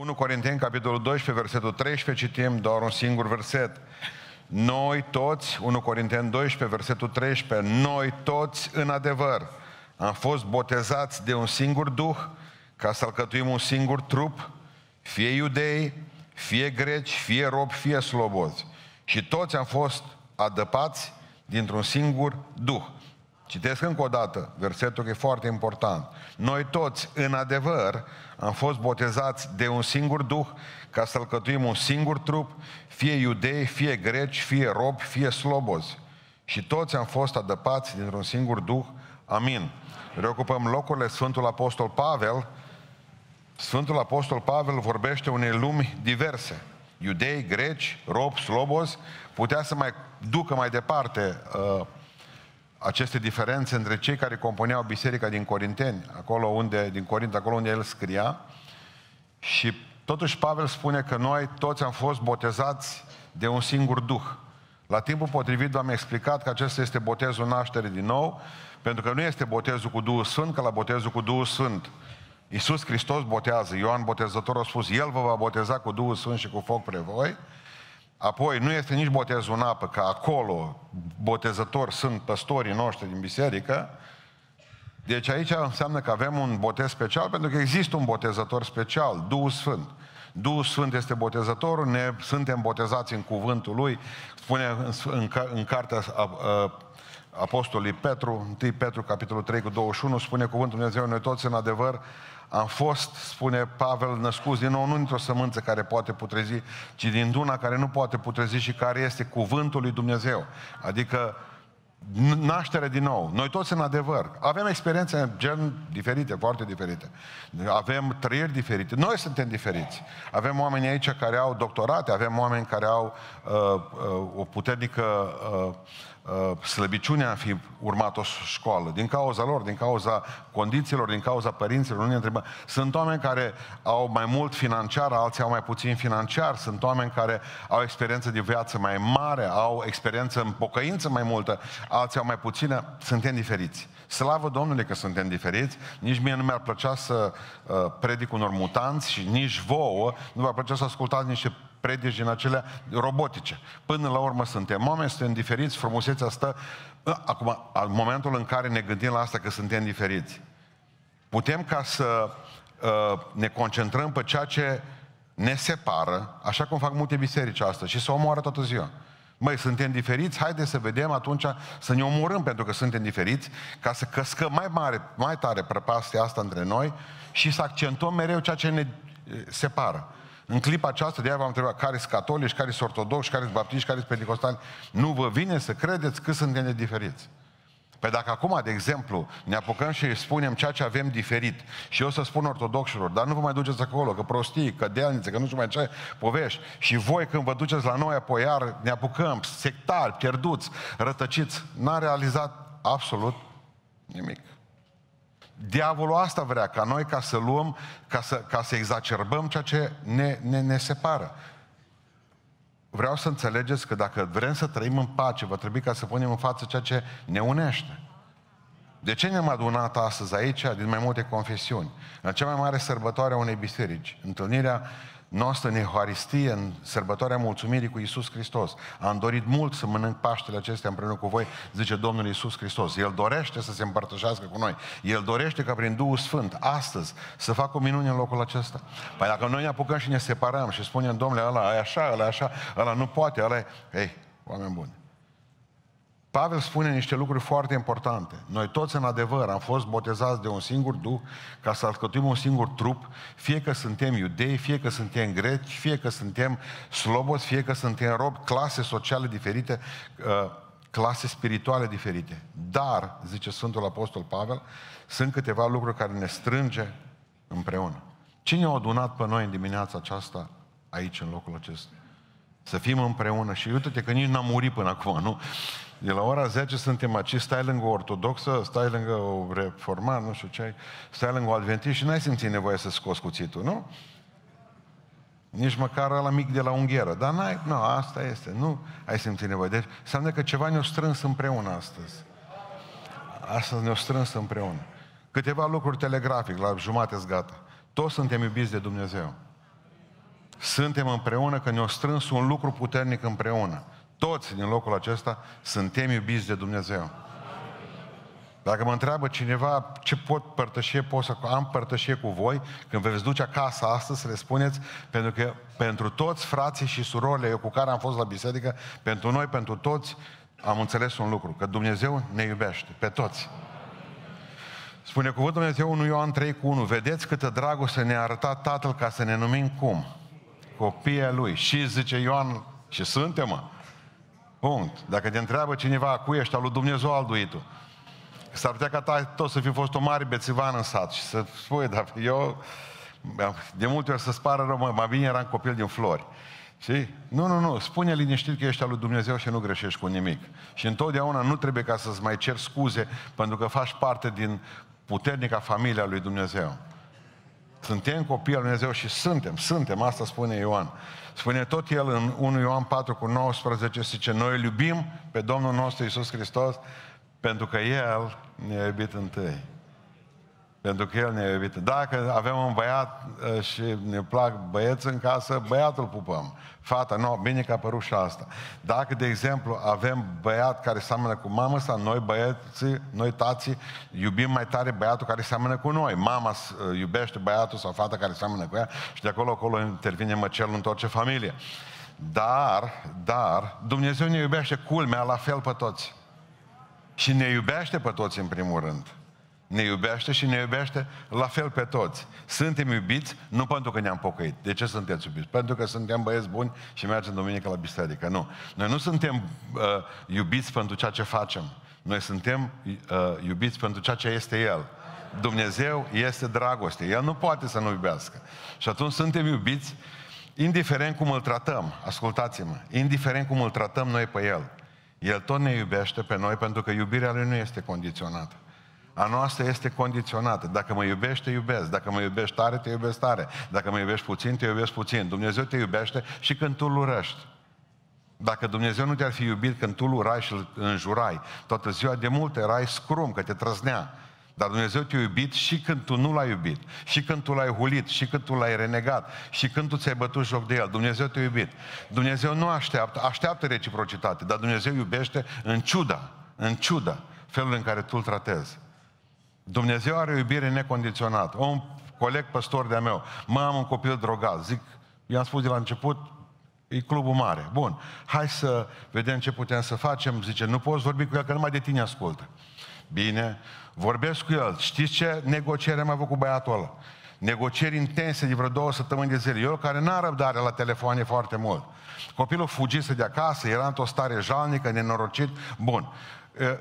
1 Corinteni, capitolul 12, versetul 13, citim doar un singur verset. Noi toți, 1 Corinteni 12, versetul 13, noi toți în adevăr am fost botezați de un singur Duh ca să alcătuim un singur trup, fie iudei, fie greci, fie robi, fie slobozi. Și toți am fost adăpați dintr-un singur Duh. Citesc încă o dată versetul că e foarte important. Noi toți, în adevăr, am fost botezați de un singur Duh ca să alcătuim un singur trup, fie iudei, fie greci, fie robi, fie slobozi. Și toți am fost adăpați dintr-un singur Duh. Amin. Reocupăm locurile Sfântul Apostol Pavel. Sfântul Apostol Pavel vorbește unei lumi diverse. Iudei, greci, robi, slobozi, putea să mai ducă mai departe uh, aceste diferențe între cei care compuneau biserica din Corinteni, acolo unde, din Corint, acolo unde el scria. Și totuși Pavel spune că noi toți am fost botezați de un singur Duh. La timpul potrivit v-am explicat că acesta este botezul naștere din nou, pentru că nu este botezul cu Duhul Sfânt, că la botezul cu Duhul Sfânt Iisus Hristos botează, Ioan Botezătorul a spus, El vă va boteza cu Duhul Sfânt și cu foc pre voi, Apoi, nu este nici botezul în apă, că acolo botezători sunt păstorii noștri din biserică. Deci aici înseamnă că avem un botez special, pentru că există un botezător special, Duhul Sfânt. Duhul Sfânt este botezătorul, ne suntem botezați în cuvântul Lui. Spune în, în, în cartea a, a, Apostolului Petru, 1 Petru, capitolul 3 cu 21, spune cuvântul Dumnezeu, noi toți în adevăr am fost, spune Pavel, născut din nou, nu dintr-o sămânță care poate putrezi, ci din una care nu poate putrezi și care este cuvântul lui Dumnezeu. Adică naștere din nou. Noi toți în adevăr. Avem experiențe gen diferite, foarte diferite. Avem trăiri diferite. Noi suntem diferiți. Avem oameni aici care au doctorate, avem oameni care au uh, uh, o puternică uh, uh, slăbiciune a fi urmat o școală. Din cauza lor, din cauza condițiilor, din cauza părinților. Nu ne întrebăm. Sunt oameni care au mai mult financiar, alții au mai puțin financiar. Sunt oameni care au experiență de viață mai mare, au experiență în pocăință mai multă, alții au mai puțină. Suntem diferiți. Slavă Domnului că suntem diferiți. Nici mie nu mi-ar plăcea să uh, predic unor mutanți și nici vouă nu v-ar plăcea să ascultați niște predici din acelea robotice. Până la urmă suntem oameni, suntem diferiți, frumusețea stă... Acum, în momentul în care ne gândim la asta că suntem diferiți, putem ca să uh, ne concentrăm pe ceea ce ne separă, așa cum fac multe biserici astăzi, și să omoară toată ziua. Măi, suntem diferiți, haide să vedem atunci să ne omorâm pentru că suntem diferiți, ca să căscăm mai mare, mai tare prăpastia asta între noi și să accentuăm mereu ceea ce ne separă. În clipa aceasta, de aia v-am întrebat care sunt catolici, care sunt ortodoxi, care sunt baptiști, care sunt pentecostali. Nu vă vine să credeți că suntem de diferiți. Păi dacă acum, de exemplu, ne apucăm și spunem ceea ce avem diferit și eu să spun ortodoxilor, dar nu vă mai duceți acolo, că prostii, că dealnițe, că nu știu mai ce povești. Și voi când vă duceți la noi, apoi iar ne apucăm, sectari, pierduți, rătăciți, n-a realizat absolut nimic. Diavolul asta vrea, ca noi ca să luăm, ca să, ca să exacerbăm ceea ce ne, ne, ne separă. Vreau să înțelegeți că dacă vrem să trăim în pace, va trebui ca să punem în față ceea ce ne unește. De ce ne-am adunat astăzi aici din mai multe confesiuni? La cea mai mare sărbătoare a unei biserici, întâlnirea noastră în Euharistie, în sărbătoarea mulțumirii cu Isus Hristos. Am dorit mult să mănânc Paștele acestea împreună cu voi, zice Domnul Isus Hristos. El dorește să se împărtășească cu noi. El dorește ca prin Duhul Sfânt, astăzi, să facă o minune în locul acesta. Păi dacă noi ne apucăm și ne separăm și spunem, domnule, ăla e așa, ăla e așa, ăla nu poate, ăla e... Ei, oameni buni, Pavel spune niște lucruri foarte importante. Noi toți, în adevăr, am fost botezați de un singur Duh ca să alcătuim un singur trup, fie că suntem iudei, fie că suntem greci, fie că suntem slobozi, fie că suntem robi, clase sociale diferite, uh, clase spirituale diferite. Dar, zice Sfântul Apostol Pavel, sunt câteva lucruri care ne strânge împreună. Cine a adunat pe noi în dimineața aceasta aici, în locul acesta? Să fim împreună și uite-te că nici n-am murit până acum, nu? De la ora 10 suntem aici, stai lângă o ortodoxă, stai lângă o reformat, nu știu ce, stai lângă o adventist și n-ai simțit nevoie să scoți cuțitul, nu? Nici măcar la mic de la ungheră. Dar n-ai, nu, asta este, nu ai simțit nevoie. Deci înseamnă că ceva ne-a strâns împreună astăzi. Astăzi ne-a strâns împreună. Câteva lucruri telegrafic, la jumate gata. Toți suntem iubiți de Dumnezeu. Suntem împreună că ne-a strâns un lucru puternic împreună. Toți din locul acesta suntem iubiți de Dumnezeu. Dacă mă întreabă cineva ce pot părtășie, pot să am părtășie cu voi, când vă veți duce acasă astăzi să le spuneți, pentru că pentru toți frații și surorile eu cu care am fost la biserică, pentru noi, pentru toți, am înțeles un lucru, că Dumnezeu ne iubește, pe toți. Spune cuvântul Dumnezeu 1 Ioan 3 cu 1, vedeți câtă dragoste ne-a arătat Tatăl ca să ne numim cum? Copiii Lui. Și zice Ioan, și suntem, mă. Punct. Dacă te întreabă cineva, cu ești al lui Dumnezeu alduitul, S-ar putea ca ta tot să fi fost o mare bețivan în sat și să spui, dar eu, de multe ori să spară rău, mai bine eram copil din flori. Și Nu, nu, nu, spune liniștit că ești al lui Dumnezeu și nu greșești cu nimic. Și întotdeauna nu trebuie ca să-ți mai cer scuze pentru că faci parte din puternica familia lui Dumnezeu. Suntem copii al lui Dumnezeu și suntem, suntem, asta spune Ioan. Spune tot el în 1 Ioan 4 cu 19, zice, noi îl iubim pe Domnul nostru Isus Hristos pentru că El ne-a iubit întâi. Pentru că El ne-a iubit. Dacă avem un băiat uh, și ne plac băieți în casă, băiatul pupăm. Fata, nu, bine că a apărut și asta. Dacă, de exemplu, avem băiat care seamănă cu mama sa, noi băieții, noi tații, iubim mai tare băiatul care seamănă cu noi. Mama uh, iubește băiatul sau fata care seamănă cu ea și de acolo acolo intervine măcelul în orice familie. Dar, dar, Dumnezeu ne iubește culmea la fel pe toți. Și ne iubește pe toți în primul rând. Ne iubește și ne iubește la fel pe toți. Suntem iubiți nu pentru că ne-am pocăit. De ce sunteți iubiți? Pentru că suntem băieți buni și mergem duminică la biserică. Nu. Noi nu suntem uh, iubiți pentru ceea ce facem. Noi suntem uh, iubiți pentru ceea ce este El. Dumnezeu este dragoste. El nu poate să nu iubească. Și atunci suntem iubiți indiferent cum îl tratăm. Ascultați-mă. Indiferent cum îl tratăm noi pe El. El tot ne iubește pe noi pentru că iubirea Lui nu este condiționată. A noastră este condiționată. Dacă mă iubești, te iubesc. Dacă mă iubești tare, te iubesc tare. Dacă mă iubești puțin, te iubesc puțin. Dumnezeu te iubește și când tu îl urăști. Dacă Dumnezeu nu te-ar fi iubit când tu îl urai și îl înjurai, toată ziua de multe erai scrum, că te trăznea. Dar Dumnezeu te-a iubit și când tu nu l-ai iubit, și când tu l-ai hulit, și când tu l-ai renegat, și când tu ți-ai bătut joc de el. Dumnezeu te-a iubit. Dumnezeu nu așteaptă, așteaptă reciprocitate, dar Dumnezeu iubește în ciuda, în ciuda felul în care tu îl tratezi. Dumnezeu are o iubire necondiționată. Un coleg păstor de-a meu, mă am un copil drogat, zic, i-am spus de la început, e clubul mare. Bun, hai să vedem ce putem să facem. Zice, nu poți vorbi cu el, că numai de tine ascultă. Bine, vorbesc cu el. Știți ce negociere am avut cu băiatul ăla? Negocieri intense de vreo două săptămâni de zile. Eu care n-am răbdare la telefoane foarte mult. Copilul fugise de acasă, era într-o stare jalnică, nenorocit. Bun.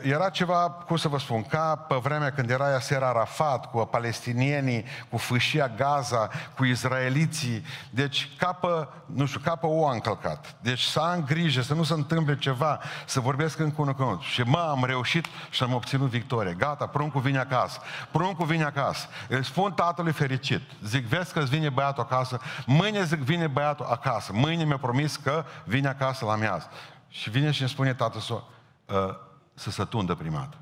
Era ceva, cum să vă spun, ca pe vremea când era Yasser Arafat, cu palestinienii, cu fâșia Gaza, cu izraeliții. Deci, ca pe, nu știu, ca pe o încălcat. Deci să am grijă, să nu se întâmple ceva, să vorbesc încă unul cu unul. Și mă, am reușit și am obținut victorie. Gata, pruncul vine acasă. Pruncul vine acasă. Îl spun tatălui fericit. Zic, vezi că îți vine băiatul acasă. Mâine zic, vine băiatul acasă. Mâine mi-a promis că vine acasă la miaz. Și vine și îmi spune tatăl să uh, să se tundă primat.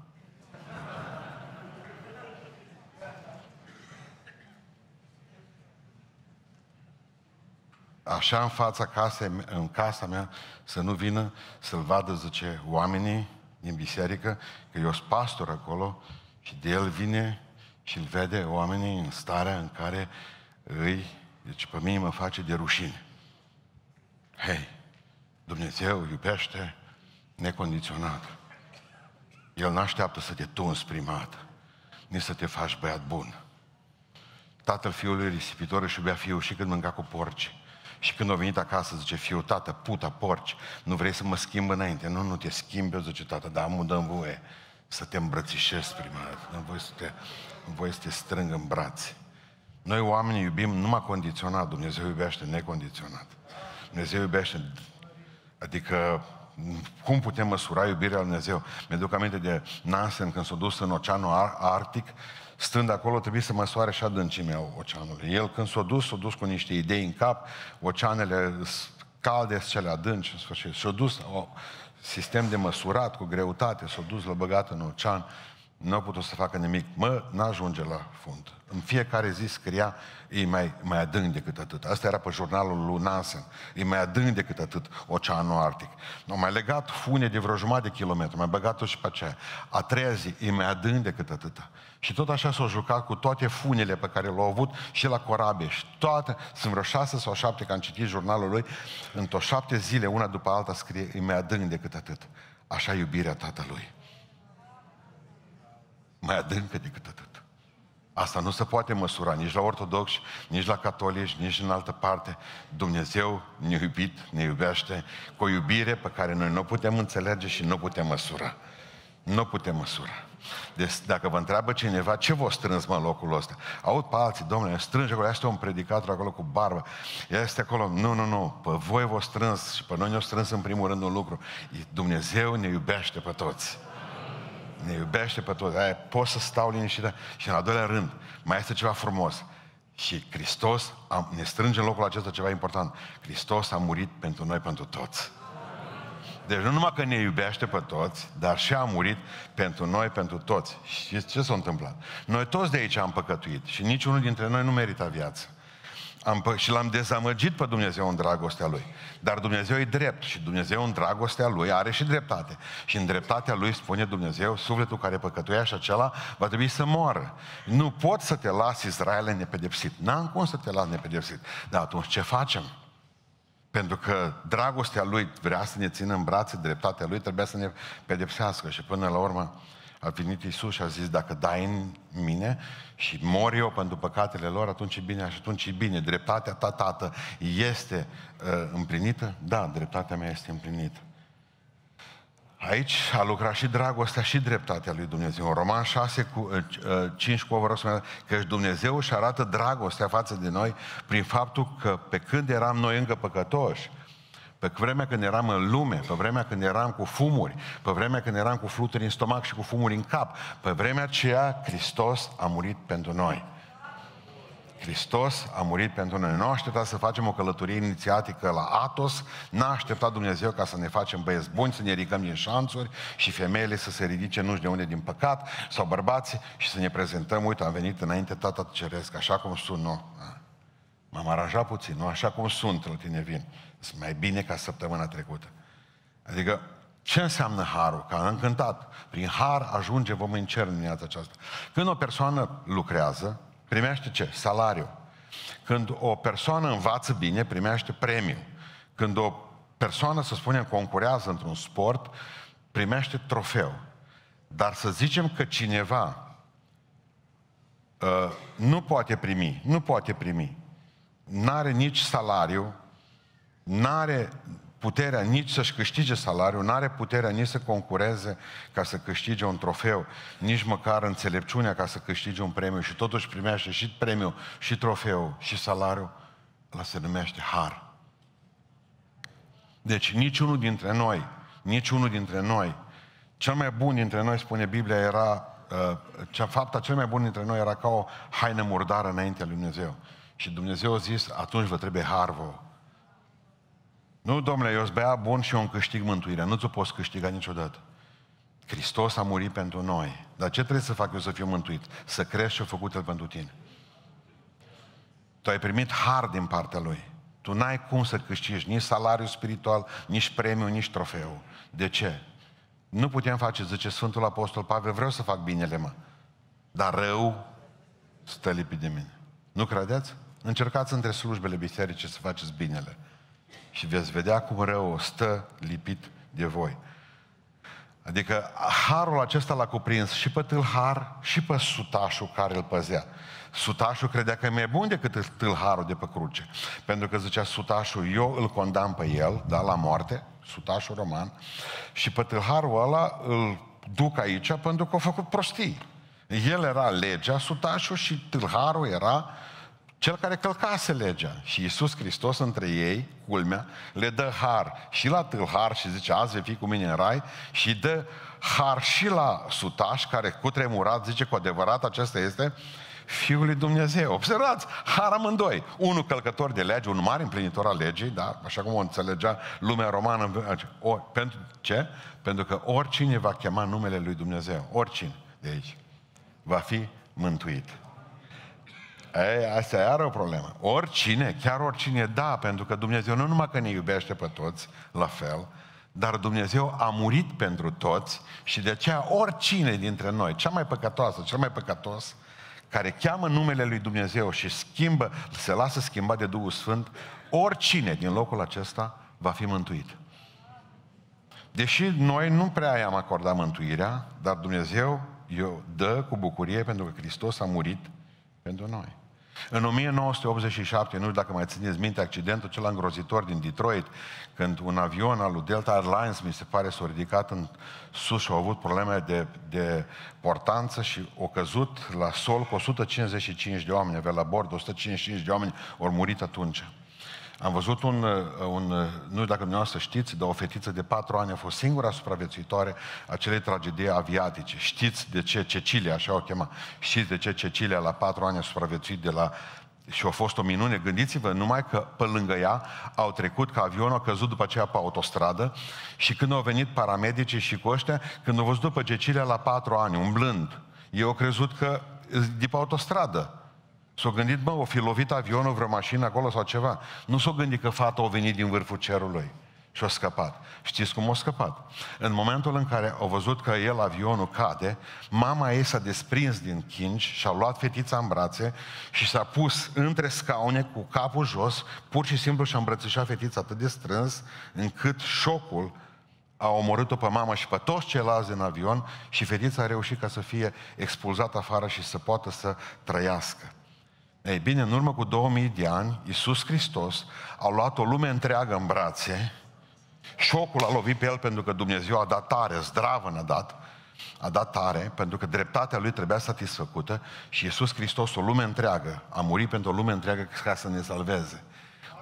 Așa în fața casei, în casa mea, să nu vină să-l vadă, zice, oamenii din biserică, că eu sunt pastor acolo și de el vine și îl vede oamenii în starea în care îi, deci pe mine mă face de rușine. Hei, Dumnezeu iubește necondiționat. El nu așteaptă să te tunzi primat, nici să te faci băiat bun. Tatăl fiului risipitor își iubea fiul și când mânca cu porci. Și când a venit acasă, zice, fiul, tată, puta, porci, nu vrei să mă schimb înainte? Nu, nu te schimbi, eu, zice, tată, dar am dăm voie să te îmbrățișezi prima dată. Nu voi să te, nu voi să te strâng în brațe. Noi oamenii iubim numai condiționat, Dumnezeu iubește necondiționat. Dumnezeu iubește, adică cum putem măsura iubirea lui Dumnezeu? Mi-aduc aminte de Nansen când s-a dus în Oceanul Arctic, stând acolo trebuie să măsoare și adâncimea oceanului. El când s-a dus, s-a dus cu niște idei în cap, oceanele calde, cele adânci, în sfârșit. S-a dus o sistem de măsurat cu greutate, s-a dus la băgat în ocean. Nu a putut să facă nimic. Mă, n-ajunge la fund. În fiecare zi scria, e mai, mai adânc decât atât. Asta era pe jurnalul lui Nansen. E mai adânc decât atât Oceanul Arctic. Nu, mai legat fune de vreo jumătate de kilometru, mai băgat-o și pe aceea. A treia zi e mai adânc decât atât. Și tot așa s-au jucat cu toate funele pe care le-au avut și la corabie. Și toate, sunt vreo șase sau șapte, că am citit jurnalul lui, într-o șapte zile, una după alta, scrie, e mai adânc decât atât. Așa iubirea tatălui mai adâncă decât atât. Asta nu se poate măsura nici la ortodoxi, nici la catolici, nici în altă parte. Dumnezeu ne iubit, ne iubește cu o iubire pe care noi nu putem înțelege și nu putem măsura. Nu putem măsura. Deci dacă vă întreabă cineva, ce vă strâns mă locul ăsta? Aud pe alții, domnule, strânge acolo, este un predicator acolo cu barbă, este acolo, nu, nu, nu, pe voi vă strâns și pe noi ne-o strâns în primul rând un lucru. Dumnezeu ne iubește pe toți ne iubește pe toți, aia pot să stau liniștită. Și în al doilea rând, mai este ceva frumos. Și Hristos a, ne strânge în locul acesta ceva important. Hristos a murit pentru noi, pentru toți. Deci nu numai că ne iubește pe toți, dar și a murit pentru noi, pentru toți. Și ce s-a întâmplat? Noi toți de aici am păcătuit și niciunul dintre noi nu merită viață am, și l-am dezamăgit pe Dumnezeu în dragostea Lui. Dar Dumnezeu e drept și Dumnezeu în dragostea Lui are și dreptate. Și în dreptatea Lui spune Dumnezeu, sufletul care păcătuia și acela va trebui să moară. Nu pot să te las Israel nepedepsit. N-am cum să te las nepedepsit. Dar atunci ce facem? Pentru că dragostea Lui vrea să ne țină în brațe, dreptatea Lui trebuia să ne pedepsească. Și până la urmă, a venit Iisus și a zis, dacă dai în mine și mor eu pentru păcatele lor, atunci e bine, și atunci e bine. Dreptatea ta, tată, este uh, împlinită? Da, dreptatea mea este împlinită. Aici a lucrat și dragostea și dreptatea lui Dumnezeu. În Roman 6 cu 5 uh, cu vă rog că Dumnezeu își arată dragostea față de noi prin faptul că pe când eram noi încă păcătoși, pe vremea când eram în lume, pe vremea când eram cu fumuri, pe vremea când eram cu fluturi în stomac și cu fumuri în cap, pe vremea aceea Hristos a murit pentru noi. Hristos a murit pentru noi. Nu a așteptat să facem o călătorie inițiatică la Atos, n-a așteptat Dumnezeu ca să ne facem băieți buni, să ne ridicăm din șanțuri și femeile să se ridice nu știu de unde din păcat, sau bărbații și să ne prezentăm, uite, am venit înainte Tata Ceresc, așa cum sunt, nu. M-am aranjat puțin, nu așa cum sunt, la tine vin. Sunt mai bine ca săptămâna trecută. Adică, ce înseamnă harul? Că am încântat. Prin har ajunge vom în cer în dimineața aceasta. Când o persoană lucrează, primește ce? Salariu. Când o persoană învață bine, primește premiu. Când o persoană, să spunem, concurează într-un sport, primește trofeu. Dar să zicem că cineva uh, nu poate primi, nu poate primi, n-are nici salariu, n-are puterea nici să-și câștige salariul, n-are puterea nici să concureze ca să câștige un trofeu, nici măcar înțelepciunea ca să câștige un premiu și totuși primește și premiu, și trofeu, și salariu, ăla se numește har. Deci niciunul dintre noi, niciunul dintre noi, cel mai bun dintre noi, spune Biblia, era, uh, cea, fapta cel mai bun dintre noi era ca o haină murdară înaintea lui Dumnezeu. Și Dumnezeu a zis, atunci vă trebuie har vouă. Nu, domnule, eu sunt băiat bun și eu îmi câștig mântuirea. Nu ți-o poți câștiga niciodată. Hristos a murit pentru noi. Dar ce trebuie să fac eu să fiu mântuit? Să crezi ce a făcut El pentru tine. Tu ai primit har din partea Lui. Tu n-ai cum să câștigi nici salariu spiritual, nici premiu, nici trofeu. De ce? Nu putem face, zice Sfântul Apostol Pavel, vreau să fac binele, mă. Dar rău stă lipit de mine. Nu credeți? Încercați între slujbele bisericii să faceți binele și veți vedea cum rău stă lipit de voi. Adică harul acesta l-a cuprins și pe tâlhar și pe sutașul care îl păzea. Sutașul credea că e mai bun decât tâlharul de pe cruce. Pentru că zicea sutașul, eu îl condamn pe el, da, la moarte, sutașul roman, și pe tâlharul ăla îl duc aici pentru că a făcut prostii. El era legea, sutașul, și tâlharul era cel care călcase legea. Și Iisus Hristos între ei, culmea, le dă har și la tâlhar și zice, azi vei fi cu mine în rai, și dă har și la sutaș, care cu tremurat zice, cu adevărat acesta este Fiul lui Dumnezeu. Observați, har amândoi. Unul călcător de lege, un mare împlinitor al legii, da? așa cum o înțelegea lumea romană. O, pentru ce? Pentru că oricine va chema numele lui Dumnezeu, oricine, de aici. Va fi mântuit. Ei, asta e are o problemă. Oricine, chiar oricine, da, pentru că Dumnezeu nu numai că ne iubește pe toți, la fel, dar Dumnezeu a murit pentru toți și de aceea oricine dintre noi, cea mai păcătoasă, cel mai păcătos, care cheamă numele lui Dumnezeu și schimbă, se lasă schimbat de Duhul Sfânt, oricine din locul acesta va fi mântuit. Deși noi nu prea i-am acordat mântuirea, dar Dumnezeu o dă cu bucurie pentru că Hristos a murit pentru noi. În 1987, nu știu dacă mai țineți minte accidentul cel îngrozitor din Detroit, când un avion al lui Delta Airlines, mi se pare, s-a ridicat în sus și au avut probleme de, de portanță și au căzut la sol cu 155 de oameni, avea la bord 155 de oameni, au murit atunci. Am văzut un, un, nu știu dacă dumneavoastră știți, de o fetiță de patru ani a fost singura supraviețuitoare a acelei tragedii aviatice. Știți de ce Cecilia, așa o chema, știți de ce Cecilia la patru ani a supraviețuit de la și a fost o minune, gândiți-vă numai că pe lângă ea au trecut, că avionul a căzut după aceea pe autostradă și când au venit paramedicii și cu ăștia, când au văzut după Cecilia la patru ani, umblând, ei au crezut că de pe autostradă. S-au gândit, mă, o fi lovit avionul, vreo mașină acolo sau ceva. Nu s-au gândit că fata a venit din vârful cerului și a scăpat. Știți cum a scăpat? În momentul în care au văzut că el, avionul, cade, mama ei s-a desprins din chinci și a luat fetița în brațe și s-a pus între scaune cu capul jos, pur și simplu și-a îmbrățișat fetița atât de strâns, încât șocul a omorât-o pe mama și pe toți ceilalți în avion și fetița a reușit ca să fie expulzată afară și să poată să trăiască. Ei bine, în urmă cu 2000 de ani, Iisus Hristos a luat o lume întreagă în brațe, șocul a lovit pe el pentru că Dumnezeu a dat tare, zdravă ne-a dat, a dat tare, pentru că dreptatea lui trebuia satisfăcută și Iisus Hristos, o lume întreagă, a murit pentru o lume întreagă ca să ne salveze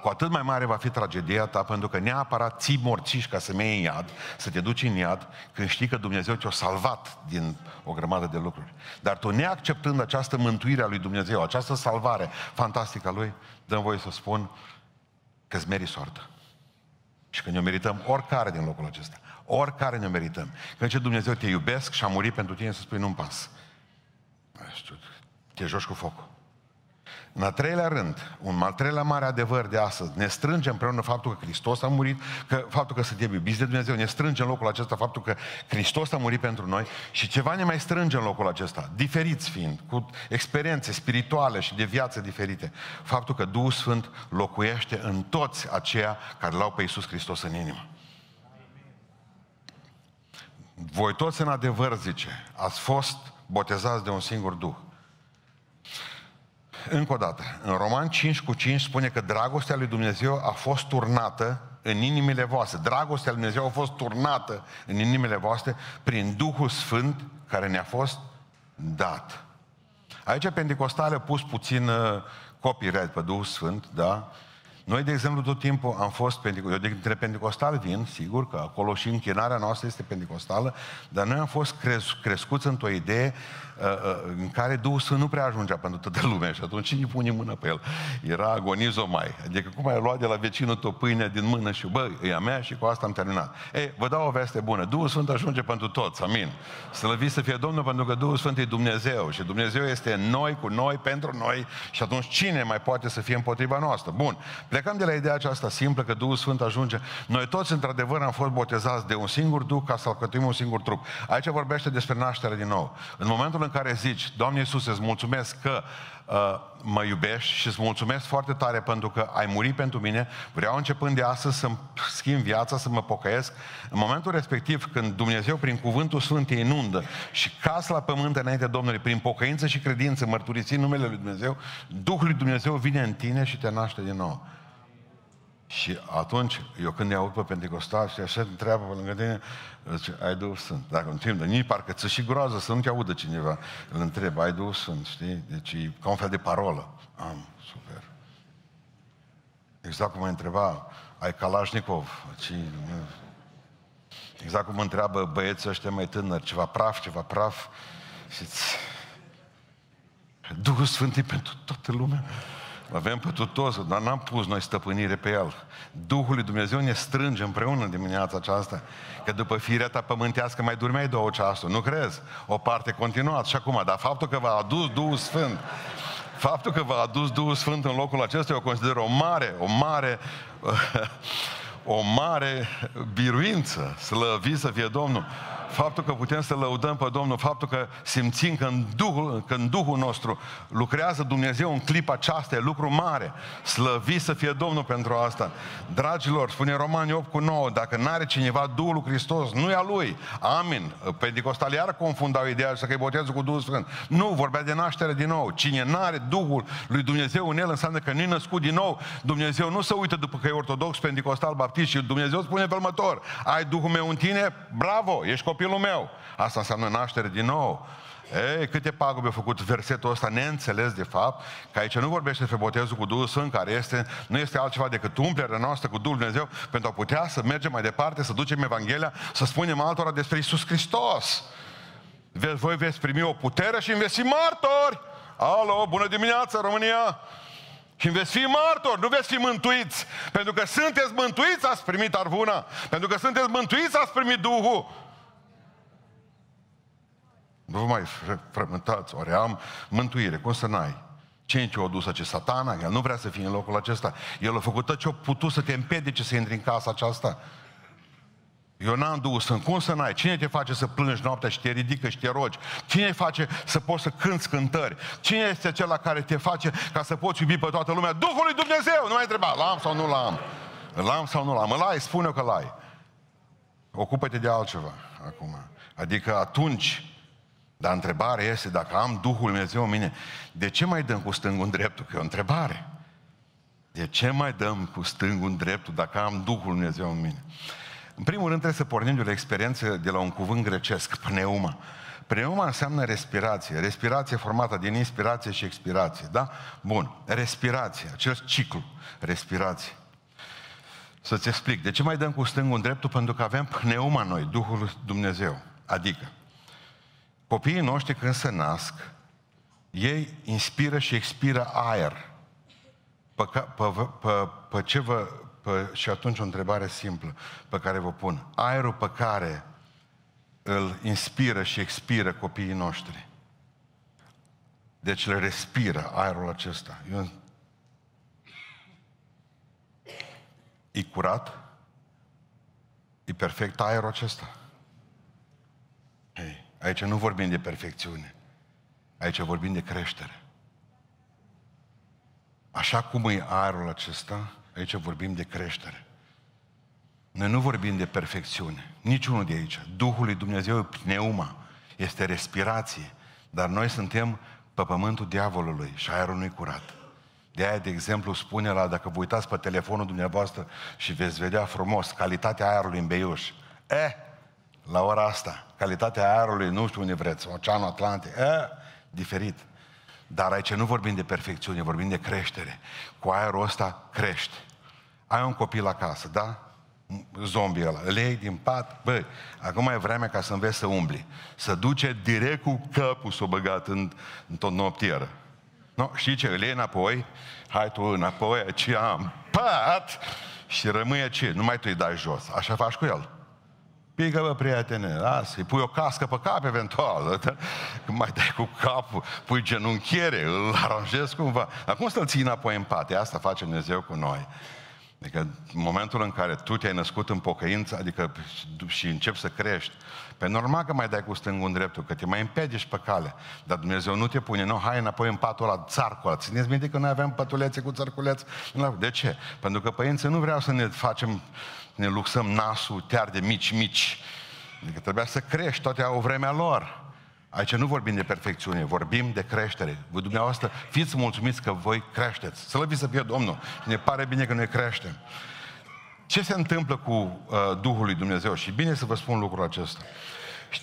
cu atât mai mare va fi tragedia ta, pentru că neapărat ții morțiși ca să me iei în iad, să te duci în iad, când știi că Dumnezeu te-a salvat din o grămadă de lucruri. Dar tu, neacceptând această mântuire a lui Dumnezeu, această salvare fantastică a Lui, dăm voie să spun că îți meri soartă. Și că ne merităm oricare din locul acesta. Oricare ne merităm. Când ce Dumnezeu te iubesc și a murit pentru tine, să spui nu-mi pas. Știu, te joci cu focul. În al treilea rând, un al treilea mare adevăr de astăzi, ne strânge împreună faptul că Hristos a murit, că faptul că suntem iubiți de Dumnezeu, ne strânge în locul acesta faptul că Hristos a murit pentru noi și ceva ne mai strânge în locul acesta, diferiți fiind, cu experiențe spirituale și de viață diferite. Faptul că Duhul Sfânt locuiește în toți aceia care l-au pe Iisus Hristos în inimă. Voi toți în adevăr, zice, ați fost botezați de un singur Duh încă o dată, în Roman 5 cu 5 spune că dragostea lui Dumnezeu a fost turnată în inimile voastre. Dragostea lui Dumnezeu a fost turnată în inimile voastre prin Duhul Sfânt care ne-a fost dat. Aici Pentecostale a pus puțin uh, copyright pe Duhul Sfânt, da? Noi, de exemplu, tot timpul am fost pentecostal. Eu dintre pentecostal vin, sigur că acolo și închinarea noastră este pentecostală, dar noi am fost cres- crescuți într-o idee uh, uh, în care Duhul Sfânt nu prea ajungea pentru toată lumea și atunci cine pune mână pe el? Era agonizo mai. Adică cum ai luat de la vecinul tău pâinea din mână și bă, e a mea și cu asta am terminat. Ei, vă dau o veste bună. Duhul Sfânt ajunge pentru toți. Amin. Să să fie Domnul pentru că Duhul Sfânt e Dumnezeu și Dumnezeu este în noi, cu noi, pentru noi și atunci cine mai poate să fie împotriva noastră? Bun. Plecăm de la ideea aceasta simplă că Duhul Sfânt ajunge. Noi toți, într-adevăr, am fost botezați de un singur Duh ca să alcătuim un singur trup. Aici vorbește despre naștere din nou. În momentul în care zici, Doamne Iisuse, îți mulțumesc că uh, mă iubești și îți mulțumesc foarte tare pentru că ai murit pentru mine, vreau începând de astăzi să-mi schimb viața, să mă pocăiesc. În momentul respectiv, când Dumnezeu prin cuvântul Sfânt te inundă și casă la pământ înainte Domnului, prin pocăință și credință, mărturisind numele Lui Dumnezeu, Duhul Lui Dumnezeu vine în tine și te naște din nou. Și atunci, eu când ne aud pe Pentecostal și așa întreabă pe lângă tine, zice, ai Duhul Sfânt. Dacă un timp, dar nici parcă ți și groază să nu te audă cineva. Îl întreb, ai Duhul Sfânt, știi? Deci e ca un fel de parolă. Am, super. Exact cum mă întreba, ai Kalashnikov. Ci, exact cum mă întreabă băieții ăștia mai tânări, ceva praf, ceva praf. Și Duhul Sfânt e pentru toată lumea. Avem pe toți, dar n-am pus noi stăpânire pe el. Duhul lui Dumnezeu ne strânge împreună dimineața aceasta. Că după firea ta pământească mai durmeai două ceasuri, nu crezi? O parte continuat și acum, dar faptul că v-a adus Duhul Sfânt, faptul că v-a adus Duhul Sfânt în locul acesta, eu consider o mare, o mare, o mare biruință, slăvit să fie Domnul faptul că putem să lăudăm pe Domnul, faptul că simțim că în Duhul, că în Duhul nostru lucrează Dumnezeu în clipa aceasta, e lucru mare. Slăvit să fie Domnul pentru asta. Dragilor, spune Romani 8 cu 9, dacă n-are cineva Duhul lui Hristos, nu e a lui. Amin. Pentecostalii iar confundau ideea să că e botezul cu Duhul Sfânt. Nu, vorbea de naștere din nou. Cine n-are Duhul lui Dumnezeu în el înseamnă că nu e născut din nou. Dumnezeu nu se uită după că e ortodox, pentecostal, baptist și Dumnezeu spune pe următor, ai Duhul meu în tine, bravo, ești copil copilul meu. Asta înseamnă naștere din nou. Ei, câte pagube a făcut versetul ăsta neînțeles de fapt, că aici nu vorbește despre botezul cu Duhul Sfânt, care este, nu este altceva decât umplerea noastră cu Duhul Dumnezeu pentru a putea să mergem mai departe, să ducem Evanghelia, să spunem altora despre Isus Hristos. Voi veți primi o putere și veți fi martori. Alo, bună dimineața România! Și veți fi martori, nu veți fi mântuiți. Pentru că sunteți mântuiți, ați primit arvuna. Pentru că sunteți mântuiți, ați primit Duhul. Nu vă mai frământați, ori am mântuire, cum să n-ai? Cine ce-o dus acest satana? El nu vrea să fie în locul acesta. El a făcut tot ce-a putut să te împedice să intri în casa aceasta. Eu n-am dus în cum să n-ai? Cine te face să plângi noaptea și te ridică și te rogi? Cine te face să poți să cânți cântări? Cine este acela care te face ca să poți iubi pe toată lumea? Duhul lui Dumnezeu! Nu mai întreba, l-am sau nu l-am? L-am sau nu l-am? Îl ai? Spune-o că l-ai. Ocupă-te de altceva acum. Adică atunci dar întrebarea este, dacă am Duhul Dumnezeu în mine, de ce mai dăm cu stângul în dreptul? Că e o întrebare. De ce mai dăm cu stângul în dreptul dacă am Duhul Dumnezeu în mine? În primul rând trebuie să pornim de la experiență de la un cuvânt grecesc, pneuma. Pneuma înseamnă respirație. Respirație formată din inspirație și expirație, da? Bun. Respirație, acel ciclu. Respirație. Să-ți explic. De ce mai dăm cu stângul în dreptul? Pentru că avem pneuma noi, Duhul Dumnezeu. Adică, Copiii noștri când se nasc, ei inspiră și expiră aer. Pe, pe, pe, pe ce vă, pe, și atunci o întrebare simplă pe care vă pun. Aerul pe care îl inspiră și expiră copiii noștri. Deci le respiră aerul acesta. Eu... E curat? E perfect aerul acesta? Hey. Aici nu vorbim de perfecțiune. Aici vorbim de creștere. Așa cum e aerul acesta, aici vorbim de creștere. Noi nu vorbim de perfecțiune. Niciunul de aici. Duhul lui Dumnezeu e pneuma. Este respirație. Dar noi suntem pe pământul diavolului și aerul nu-i curat. De aia, de exemplu, spune la, dacă vă uitați pe telefonul dumneavoastră și veți vedea frumos calitatea aerului în Beiuș. Eh, la ora asta, calitatea aerului, nu știu unde vreți, Oceanul Atlantic, e, diferit. Dar aici nu vorbim de perfecțiune, vorbim de creștere. Cu aerul ăsta crești. Ai un copil acasă, da? Zombie ăla. Îl iei din pat, băi, acum e vremea ca să înveți să umbli. Să duce direct cu capul s-o băgat în, în tot noptieră. No, știi ce? Îl iei înapoi, hai tu înapoi, ce am, pat, și rămâi ce? Nu mai tu îi dai jos. Așa faci cu el. Pică, bă, prietene, lasă, îi pui o cască pe cap eventual, când mai dai cu capul, pui genunchiere, îl aranjezi cumva. Dar cum să-l ții înapoi în pate? Asta face Dumnezeu cu noi. Adică în momentul în care tu te-ai născut în pocăință, adică și începi să crești, pe normal că mai dai cu stângul în dreptul, că te mai împedici pe cale. Dar Dumnezeu nu te pune, nu, hai înapoi în patul ăla, țarcul ăla. Țineți minte că noi aveam pătulețe cu țărculeți? De ce? Pentru că părinții nu vreau să ne facem ne luxăm nasul chiar de mici, mici. Adică trebuia să crești, toate au vremea lor. Aici nu vorbim de perfecțiune, vorbim de creștere. Voi dumneavoastră fiți mulțumiți că voi creșteți. Să lăviți să fie Domnul. Ne pare bine că noi creștem. Ce se întâmplă cu uh, Duhul lui Dumnezeu? Și bine să vă spun lucrul acesta.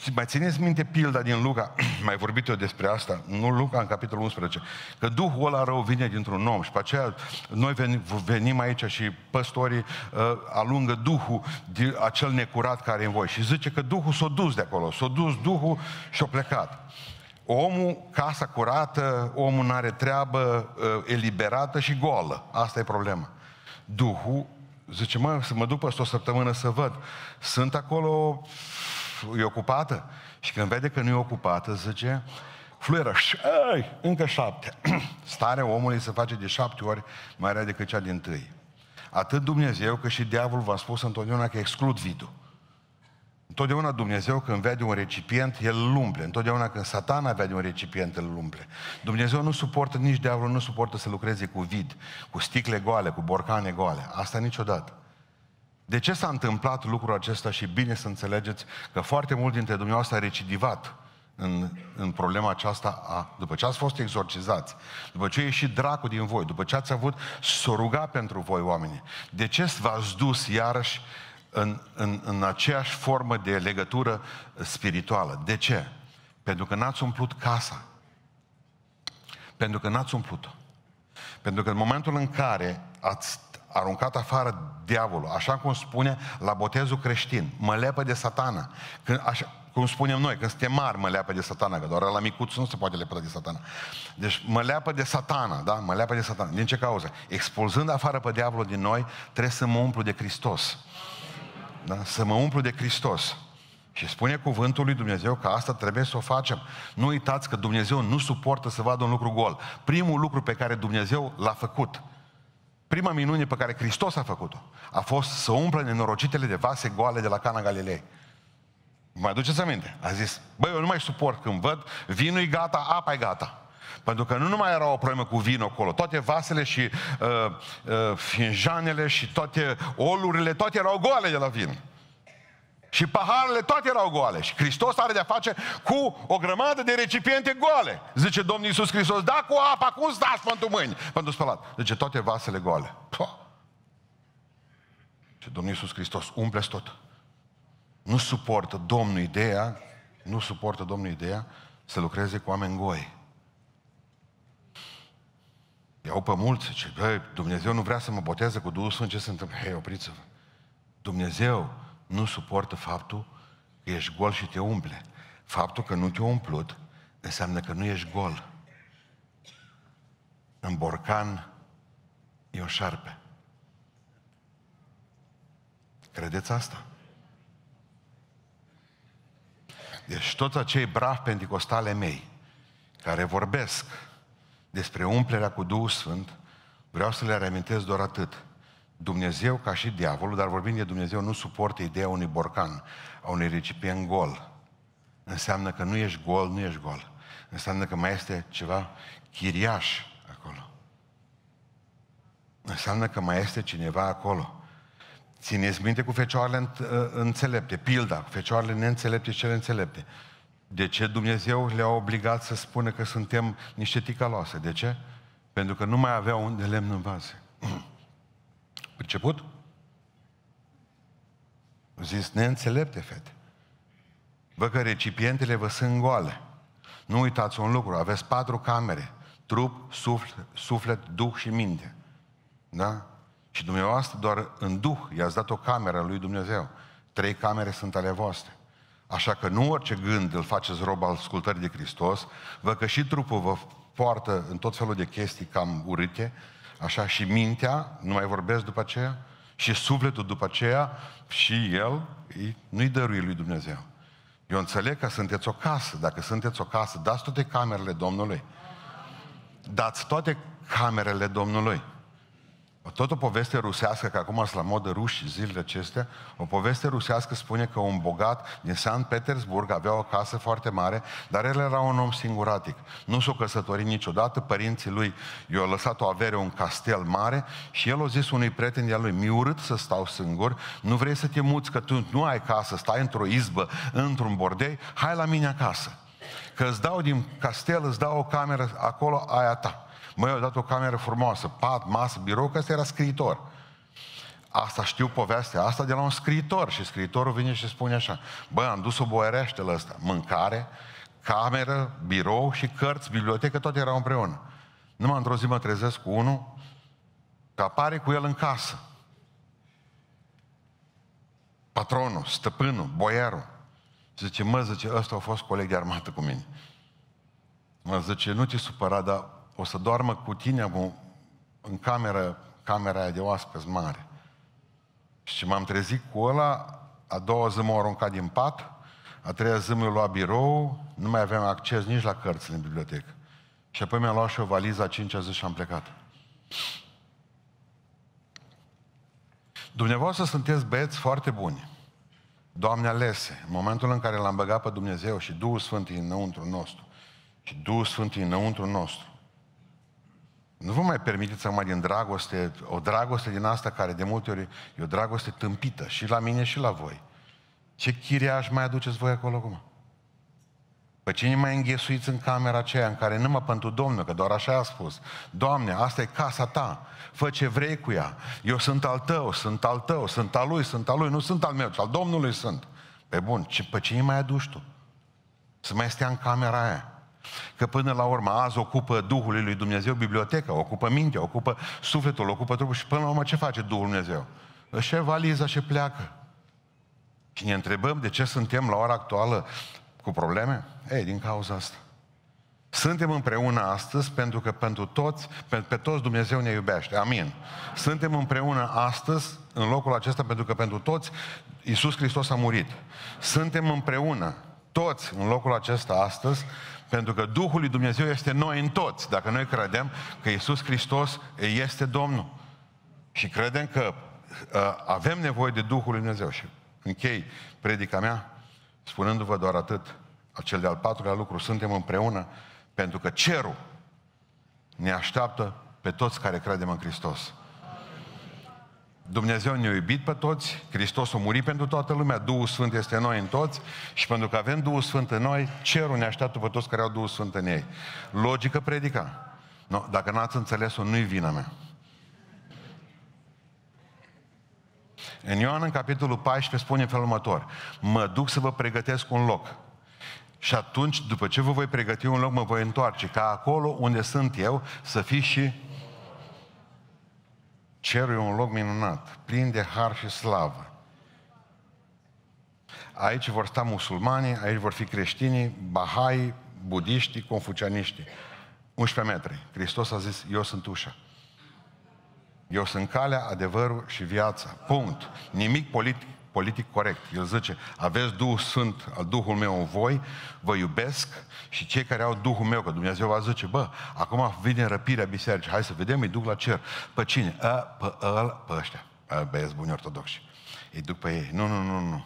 Și mai țineți minte pilda din Luca, mai vorbit eu despre asta, nu Luca în capitolul 11, că Duhul ăla rău vine dintr-un om și pe aceea noi venim, venim aici și păstorii uh, alungă Duhul, de acel necurat care e în voi și zice că Duhul s-a dus de acolo, s-a dus Duhul și a plecat. Omul, casa curată, omul nu are treabă, uh, eliberată și goală. Asta e problema. Duhul zice, mă, să mă duc peste o săptămână să văd. Sunt acolo, e ocupată. Și când vede că nu e ocupată, zice, fluieră, ai, încă șapte. Starea omului se face de șapte ori mai rea decât cea din tâi. Atât Dumnezeu cât și diavolul v-a spus întotdeauna că exclud vidul. Întotdeauna Dumnezeu când vede un recipient, El îl umple. Întotdeauna când satana vede un recipient, îl umple. Dumnezeu nu suportă, nici diavolul nu suportă să lucreze cu vid, cu sticle goale, cu borcane goale. Asta niciodată. De ce s-a întâmplat lucrul acesta și bine să înțelegeți că foarte mult dintre dumneavoastră a recidivat în, în problema aceasta, a, după ce ați fost exorcizați, după ce a ieșit dracul din voi, după ce ați avut să ruga pentru voi oamenii, de ce v-ați dus iarăși în, în, în aceeași formă de legătură spirituală? De ce? Pentru că n-ați umplut casa. Pentru că n-ați umplut-o. Pentru că în momentul în care ați aruncat afară diavolul, așa cum spune la botezul creștin, mă lepă de satana. Când, așa, cum spunem noi, când suntem mari, mă leapă de satana, că doar la micuț nu se poate lepă de satana. Deci mă leapă de satana, da? Mă leapă de satana. Din ce cauză? Expulzând afară pe diavolul din noi, trebuie să mă umplu de Hristos. Da? Să mă umplu de Hristos. Și spune cuvântul lui Dumnezeu că asta trebuie să o facem. Nu uitați că Dumnezeu nu suportă să vadă un lucru gol. Primul lucru pe care Dumnezeu l-a făcut, prima minune pe care Hristos a făcut-o, a fost să umple nenorocitele de vase goale de la Cana Galilei. Mai aduceți aminte? A zis, băi, eu nu mai suport când văd, vinul e gata, apa e gata. Pentru că nu numai era o problemă cu vin acolo, toate vasele și uh, uh, finjanele și toate olurile, toate erau goale de la vin. Și paharele toate erau goale. Și Hristos are de-a face cu o grămadă de recipiente goale. Zice Domnul Iisus Hristos, da cu apa, cum stați pentru mâini? Pentru spălat. Zice, toate vasele goale. Puh. Și Domnul Iisus Hristos, umple tot. Nu suportă Domnul ideea, nu suportă Domnul ideea să lucreze cu oameni goi. Iau pe mulți, zice, băi, Dumnezeu nu vrea să mă boteze cu Duhul Sfânt, ce se întâmplă? Hei, opriți-vă. Dumnezeu nu suportă faptul că ești gol și te umple. Faptul că nu te-a umplut înseamnă că nu ești gol. În borcan e o șarpe. Credeți asta? Deci toți acei bravi penticostale mei care vorbesc despre umplerea cu Duhul Sfânt, vreau să le reamintesc doar atât. Dumnezeu, ca și diavolul, dar vorbind de Dumnezeu, nu suportă ideea unui borcan, a unui recipient gol. Înseamnă că nu ești gol, nu ești gol. Înseamnă că mai este ceva chiriaș acolo. Înseamnă că mai este cineva acolo. Țineți minte cu fecioarele ă, înțelepte, pilda, cu fecioarele neînțelepte și cele înțelepte. De ce Dumnezeu le-a obligat să spună că suntem niște ticaloase? De ce? Pentru că nu mai aveau un de lemn în vase. Priceput? Zis, neînțelepte, fete. Vă că recipientele vă sunt goale. Nu uitați un lucru, aveți patru camere. Trup, suflet, suflet duh și minte. Da? Și dumneavoastră doar în Duh i-ați dat o cameră lui Dumnezeu. Trei camere sunt ale voastre. Așa că nu orice gând îl faceți rob al ascultării de Hristos, vă că și trupul vă poartă în tot felul de chestii cam urâte, așa și mintea, nu mai vorbesc după aceea, și sufletul după aceea, și el nu-i dăruie lui Dumnezeu. Eu înțeleg că sunteți o casă. Dacă sunteți o casă, dați toate camerele Domnului. Dați toate camerele Domnului. Tot o poveste rusească, că acum sunt la modă ruși zilele acestea, o poveste rusească spune că un bogat din San Petersburg avea o casă foarte mare, dar el era un om singuratic. Nu s-a căsătorit niciodată, părinții lui i-au lăsat o avere, un castel mare și el a zis unui prieten de-al lui, mi urât să stau singur, nu vrei să te muți, că tu nu ai casă, stai într-o izbă, într-un bordei, hai la mine acasă. Că îți dau din castel, îți dau o cameră acolo, aia ta. Măi, au dat o cameră frumoasă, pat, masă, birou, că ăsta era scriitor. Asta știu povestea, asta de la un scriitor și scriitorul vine și spune așa, bă, am dus o boierește la ăsta, mâncare, cameră, birou și cărți, bibliotecă, toate erau împreună. Numai într-o zi mă trezesc cu unul, că apare cu el în casă. Patronul, stăpânul, boierul. Zice, mă, zice, ăsta a fost coleg de armată cu mine. Mă zice, nu te supăra, dar o să doarmă cu tine în cameră, camera aia de oaspeți mare. Și m-am trezit cu ăla, a doua zi m-au aruncat din pat, a treia zi mi-a luat birou, nu mai aveam acces nici la cărți în bibliotecă. Și apoi mi-am luat și o valiză a cincea zi și am plecat. Dumneavoastră sunteți băieți foarte buni. Doamne alese, în momentul în care l-am băgat pe Dumnezeu și Duhul Sfânt e înăuntru nostru, și Duhul Sfânt e înăuntru nostru, nu vă mai permiteți acum din dragoste, o dragoste din asta care de multe ori e o dragoste tâmpită și la mine și la voi. Ce chiriaș mai aduceți voi acolo acum? Pe cine mai înghesuiți în camera aceea în care numai pentru Domnul, că doar așa a spus. Doamne, asta e casa ta, fă ce vrei cu ea. Eu sunt al tău, sunt al tău, sunt al lui, sunt al lui, nu sunt al meu, ci al Domnului sunt. Pe bun, pe cine mai aduci tu? Să mai stea în camera aia. Că până la urmă azi ocupă Duhul lui Dumnezeu biblioteca, ocupă mintea, ocupă sufletul, ocupă trupul și până la urmă ce face Duhul Dumnezeu? Își valiza și pleacă. Și ne întrebăm de ce suntem la ora actuală cu probleme? Ei, din cauza asta. Suntem împreună astăzi pentru că pentru toți, pe, pe toți Dumnezeu ne iubește. Amin. Suntem împreună astăzi în locul acesta pentru că pentru toți Iisus Hristos a murit. Suntem împreună toți în locul acesta astăzi pentru că Duhul lui Dumnezeu este noi în toți. Dacă noi credem că Iisus Hristos este Domnul și credem că uh, avem nevoie de Duhul lui Dumnezeu și închei predica mea spunându-vă doar atât, acel de-al patrulea lucru, suntem împreună pentru că cerul ne așteaptă pe toți care credem în Hristos. Dumnezeu ne-a iubit pe toți, Hristos a murit pentru toată lumea, Duhul Sfânt este în noi în toți și pentru că avem Duhul Sfânt în noi, cerul ne așteaptă pe toți care au Duhul Sfânt în ei. Logică predica. No, dacă n-ați înțeles-o, nu-i vina mea. În Ioan, în capitolul 14, spune în felul următor. Mă duc să vă pregătesc un loc. Și atunci, după ce vă voi pregăti un loc, mă voi întoarce, ca acolo unde sunt eu, să fiți și Cerul e un loc minunat, plin de har și slavă. Aici vor sta musulmanii, aici vor fi creștinii, bahai, budiștii, confucianiștii. 11 metri. Hristos a zis, eu sunt ușa. Eu sunt calea, adevărul și viața. Punct. Nimic politic, politic corect. El zice, aveți Duhul Sfânt al Duhul meu în voi, vă iubesc și cei care au Duhul meu, că Dumnezeu va zice, bă, acum vine răpirea bisericii, hai să vedem, îi duc la cer. Pe cine? A, pe, ăla, pe ăștia, băieți buni ortodoxi. Îi duc pe ei. Nu, nu, nu, nu.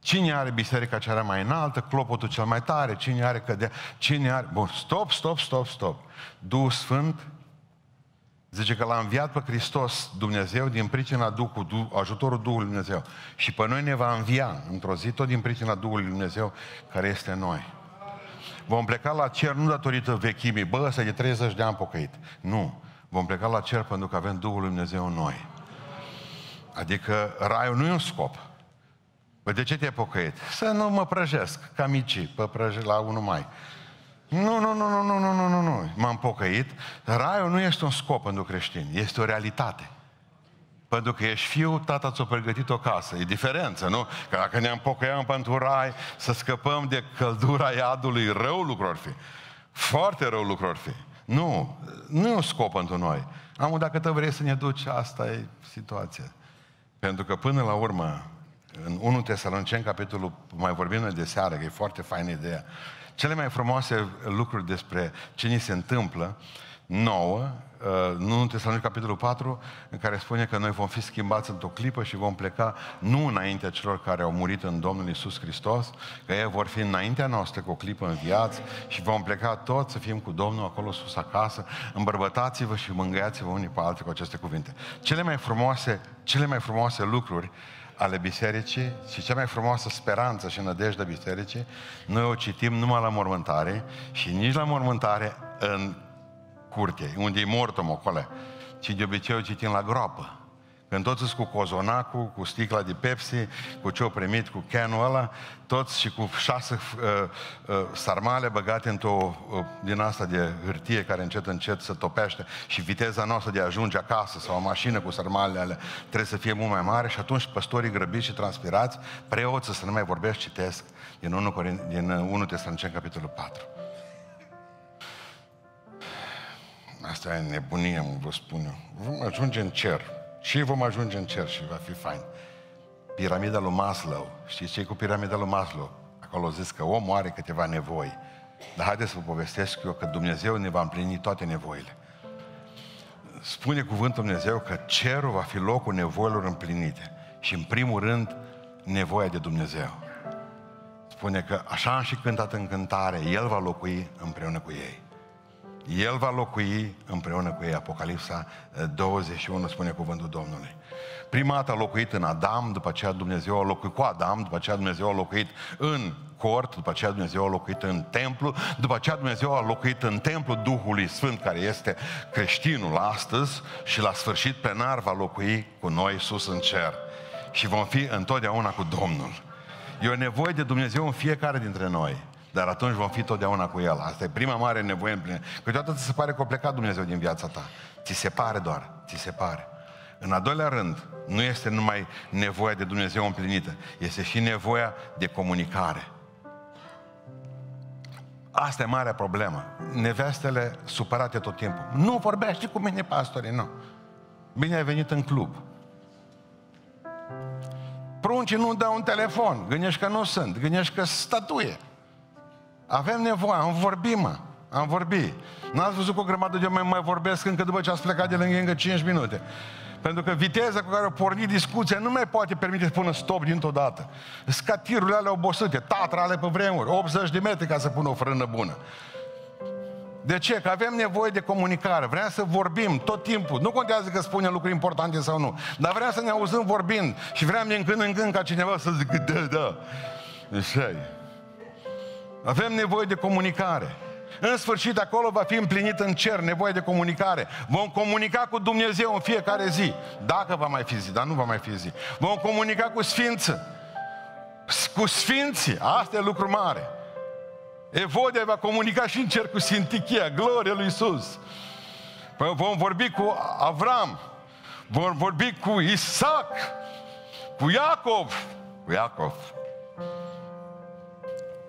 Cine are biserica cea mai înaltă, clopotul cel mai tare, cine are cădea, cine are... Bun, stop, stop, stop, stop. Duhul Sfânt Zice că l-a înviat pe Hristos Dumnezeu din pricina Duhului, ajutorul Duhului Dumnezeu. Și pe noi ne va învia într-o zi tot din pricina Duhului Dumnezeu care este în noi. Vom pleca la cer nu datorită vechimii, bă, ăsta de 30 de ani pocăit. Nu. Vom pleca la cer pentru că avem Duhul Dumnezeu în noi. Adică raiul nu e un scop. Bă, de ce te-ai pocăit? Să nu mă prăjesc, ca micii, pe prăj la unul mai. Nu, nu, nu, nu, nu, nu, nu, nu, nu. M-am pocăit. Raiul nu este un scop pentru creștini, este o realitate. Pentru că ești fiu, tata ți-a pregătit o casă. E diferență, nu? Că dacă ne-am pocăiam pentru rai, să scăpăm de căldura iadului, rău lucru ar fi. Foarte rău lucru ar fi. Nu, nu e un scop pentru noi. Am dacă te vrei să ne duci, asta e situația. Pentru că până la urmă, în 1 Tesalonicen, capitolul, mai vorbim de seară, că e foarte faină ideea, cele mai frumoase lucruri despre ce ni se întâmplă nouă, uh, nu în Tesalonic capitolul 4, în care spune că noi vom fi schimbați într-o clipă și vom pleca nu înaintea celor care au murit în Domnul Isus Hristos, că ei vor fi înaintea noastră cu o clipă în viață și vom pleca toți să fim cu Domnul acolo sus acasă, îmbărbătați-vă și mângâiați-vă unii pe alții cu aceste cuvinte. Cele mai frumoase, cele mai frumoase lucruri ale bisericii și cea mai frumoasă speranță și nădejde bisericii, noi o citim numai la mormântare și nici la mormântare în curte, unde e mortul acolo, ci de obicei o citim la groapă. Când toți cu cozonacul, cu sticla de Pepsi, cu ce-o primit, cu canul ăla, toți și cu șase uh, uh, sarmale băgate într-o uh, din asta de hârtie care încet încet se topește și viteza noastră de a ajunge acasă sau o mașină cu sarmalele alea trebuie să fie mult mai mare și atunci păstorii grăbiți și transpirați, preoții să nu mai vorbesc, citesc din 1, din 1 Tesalonicen, capitolul 4. asta e nebunie, mă vă spun eu. Vom ajunge în cer. Și vom ajunge în cer și va fi fain. Piramida lui Maslow. Știți ce e cu piramida lui Maslow? Acolo zis că omul are câteva nevoi. Dar haideți să vă povestesc eu că Dumnezeu ne va împlini toate nevoile. Spune cuvântul Dumnezeu că cerul va fi locul nevoilor împlinite. Și în primul rând, nevoia de Dumnezeu. Spune că așa am și cântat în cântare, El va locui împreună cu ei. El va locui împreună cu ei. Apocalipsa 21 spune cuvântul Domnului. Prima dată a locuit în Adam, după aceea Dumnezeu a locuit cu Adam, după aceea Dumnezeu a locuit în cort, după aceea Dumnezeu a locuit în templu, după aceea Dumnezeu a locuit în templu Duhului Sfânt, care este creștinul astăzi și la sfârșit plenar va locui cu noi sus în cer. Și vom fi întotdeauna cu Domnul. E o nevoie de Dumnezeu în fiecare dintre noi. Dar atunci vom fi totdeauna cu El. Asta e prima mare nevoie în plină. Câteodată ți se pare că a plecat Dumnezeu din viața ta. Ți se pare doar. Ți se pare. În al doilea rând, nu este numai nevoia de Dumnezeu împlinită, este și nevoia de comunicare. Asta e marea problemă. Nevestele supărate tot timpul. Nu vorbește cu mine, pastore, nu. Bine ai venit în club. Pruncii nu dau un telefon. Gândești că nu sunt. Gândești că statuie. Avem nevoie, am vorbit, mă. Am vorbit. N-ați văzut că o grămadă de oameni mai vorbesc încă după ce ați plecat de lângă încă 5 minute. Pentru că viteza cu care o porni discuția nu mai poate permite să pună stop dintr-o dată. Scatirurile alea obosite, tatra ale pe vremuri, 80 de metri ca să pună o frână bună. De ce? Că avem nevoie de comunicare. Vrem să vorbim tot timpul. Nu contează că spune lucruri importante sau nu. Dar vrem să ne auzim vorbind. Și vrem din când în când ca cineva să zică da, da. Așa e. Avem nevoie de comunicare. În sfârșit, acolo va fi împlinit în cer nevoie de comunicare. Vom comunica cu Dumnezeu în fiecare zi. Dacă va mai fi zi, dar nu va mai fi zi. Vom comunica cu Sfință. Cu Sfinții. Asta e lucru mare. Evodia va comunica și în cer cu Sintichia, gloria lui Isus. Păi vom vorbi cu Avram, vom vorbi cu Isaac, cu Iacov, cu Iacov.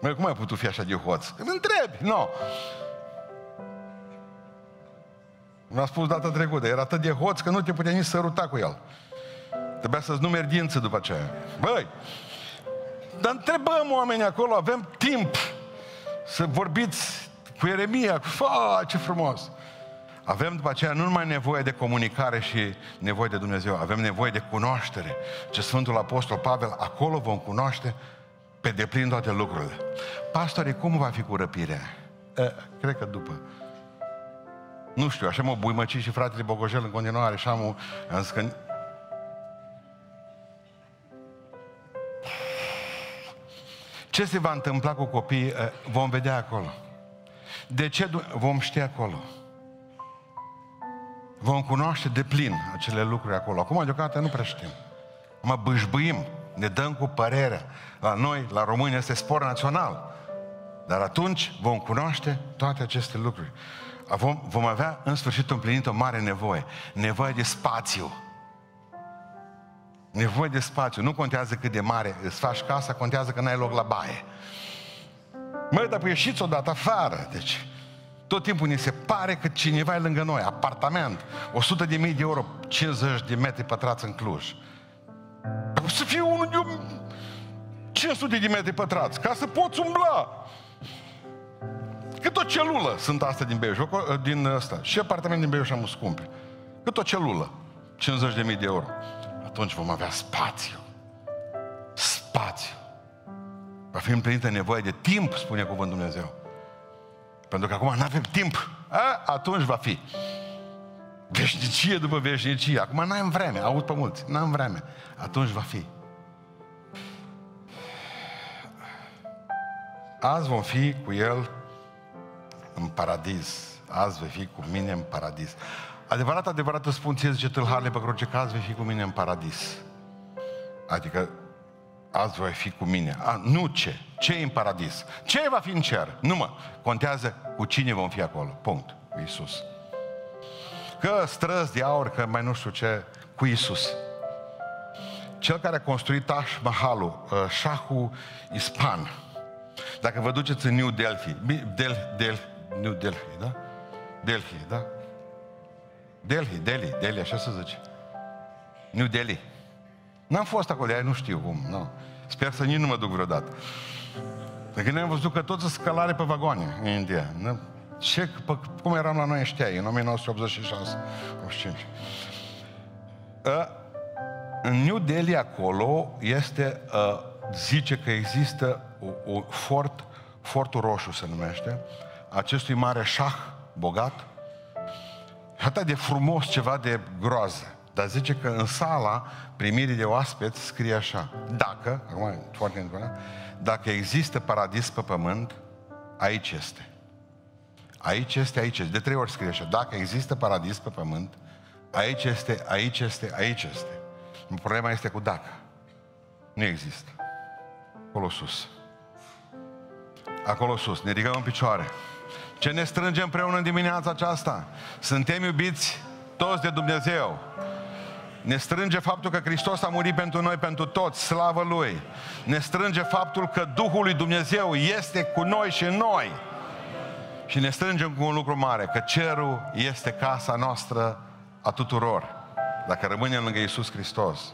Măi, cum ai putut fi așa de hoț? Îmi întrebi, nu. No. Mi-a spus data trecută, era atât de hoț că nu te putea nici săruta cu el. Trebuia să-ți numeri dință după aceea. Băi, dar întrebăm oamenii acolo, avem timp să vorbiți cu Ieremia, cu fa, ce frumos. Avem după aceea nu numai nevoie de comunicare și nevoie de Dumnezeu, avem nevoie de cunoaștere. Ce Sfântul Apostol Pavel, acolo vom cunoaște pe deplin toate lucrurile. Pastore, cum va fi cu răpirea? E, cred că după. Nu știu, așa mă buimăci și fratele Bogojel în continuare, așa mă, am zis că Ce se va întâmpla cu copiii, vom vedea acolo. De ce vom ști acolo? Vom cunoaște de plin acele lucruri acolo. Acum, deocamdată, nu prea știm. Mă bâșbâim, ne dăm cu părerea. La noi, la români, este spor național. Dar atunci vom cunoaște toate aceste lucruri. Vom, vom avea în sfârșit împlinit o mare nevoie. Nevoie de spațiu. Nevoie de spațiu. Nu contează cât de mare îți faci casa, contează că n-ai loc la baie. Măi, dar ieșiți odată afară. Deci, tot timpul ni se pare că cineva e lângă noi. Apartament, 100 de mii de euro, 50 de metri pătrați în Cluj. O să fie unul de 500 de metri pătrați, ca să poți umbla. Cât o celulă sunt astea din Beiuș, din ăsta. Și apartament din Beiuș am scumpe. Cât o celulă, 50 de mii de euro. Atunci vom avea spațiu. Spațiu. Va fi împlinită nevoie de timp, spune cuvântul Dumnezeu. Pentru că acum nu avem timp. A, atunci va fi. Veșnicie după veșnicie. Acum n-am vreme, aud pe mulți, n-am vreme. Atunci va fi. Azi vom fi cu El în paradis. Azi vei fi cu mine în paradis. Adevărat, adevărat îți spun ție, zice tâlharle pe cruce, că azi vei fi cu mine în paradis. Adică azi voi fi cu mine. A, nu ce. Ce e în paradis? Ce va fi în cer? Nu mă. Contează cu cine vom fi acolo. Punct. Cu Iisus. Că străzi de aur, că mai nu știu ce, cu Iisus. Cel care a construit Taj Mahalul, uh, șahul ispan, dacă vă duceți în New Delhi, Del, Del, New Delhi, da? Delhi, da? Delhi, Delhi, Delhi, așa se zice. New Delhi. N-am fost acolo, de nu știu cum, nu. Sper să nici nu mă duc vreodată. Dacă noi am văzut că toți sunt scălare pe vagoane în India. Nu? Ce, pe, cum eram la noi ăștia în 1986, 85. Uh, în New Delhi acolo este, uh, zice că există o, o fort, fortul roșu se numește, acestui mare șah bogat, atât de frumos ceva de groază. Dar zice că în sala primirii de oaspeți scrie așa, dacă, acum foarte important, dacă există paradis pe pământ, aici este. Aici este, aici este. De trei ori scrie așa. Dacă există paradis pe pământ, aici este, aici este, aici este. Problema este cu dacă. Nu există. Acolo sus. Acolo sus. Ne ridicăm în picioare. Ce ne strânge împreună în dimineața aceasta? Suntem iubiți toți de Dumnezeu. Ne strânge faptul că Hristos a murit pentru noi, pentru toți, slavă Lui. Ne strânge faptul că Duhul lui Dumnezeu este cu noi și în noi. Și ne strângem cu un lucru mare, că cerul este casa noastră a tuturor. Dacă rămânem lângă Iisus Hristos.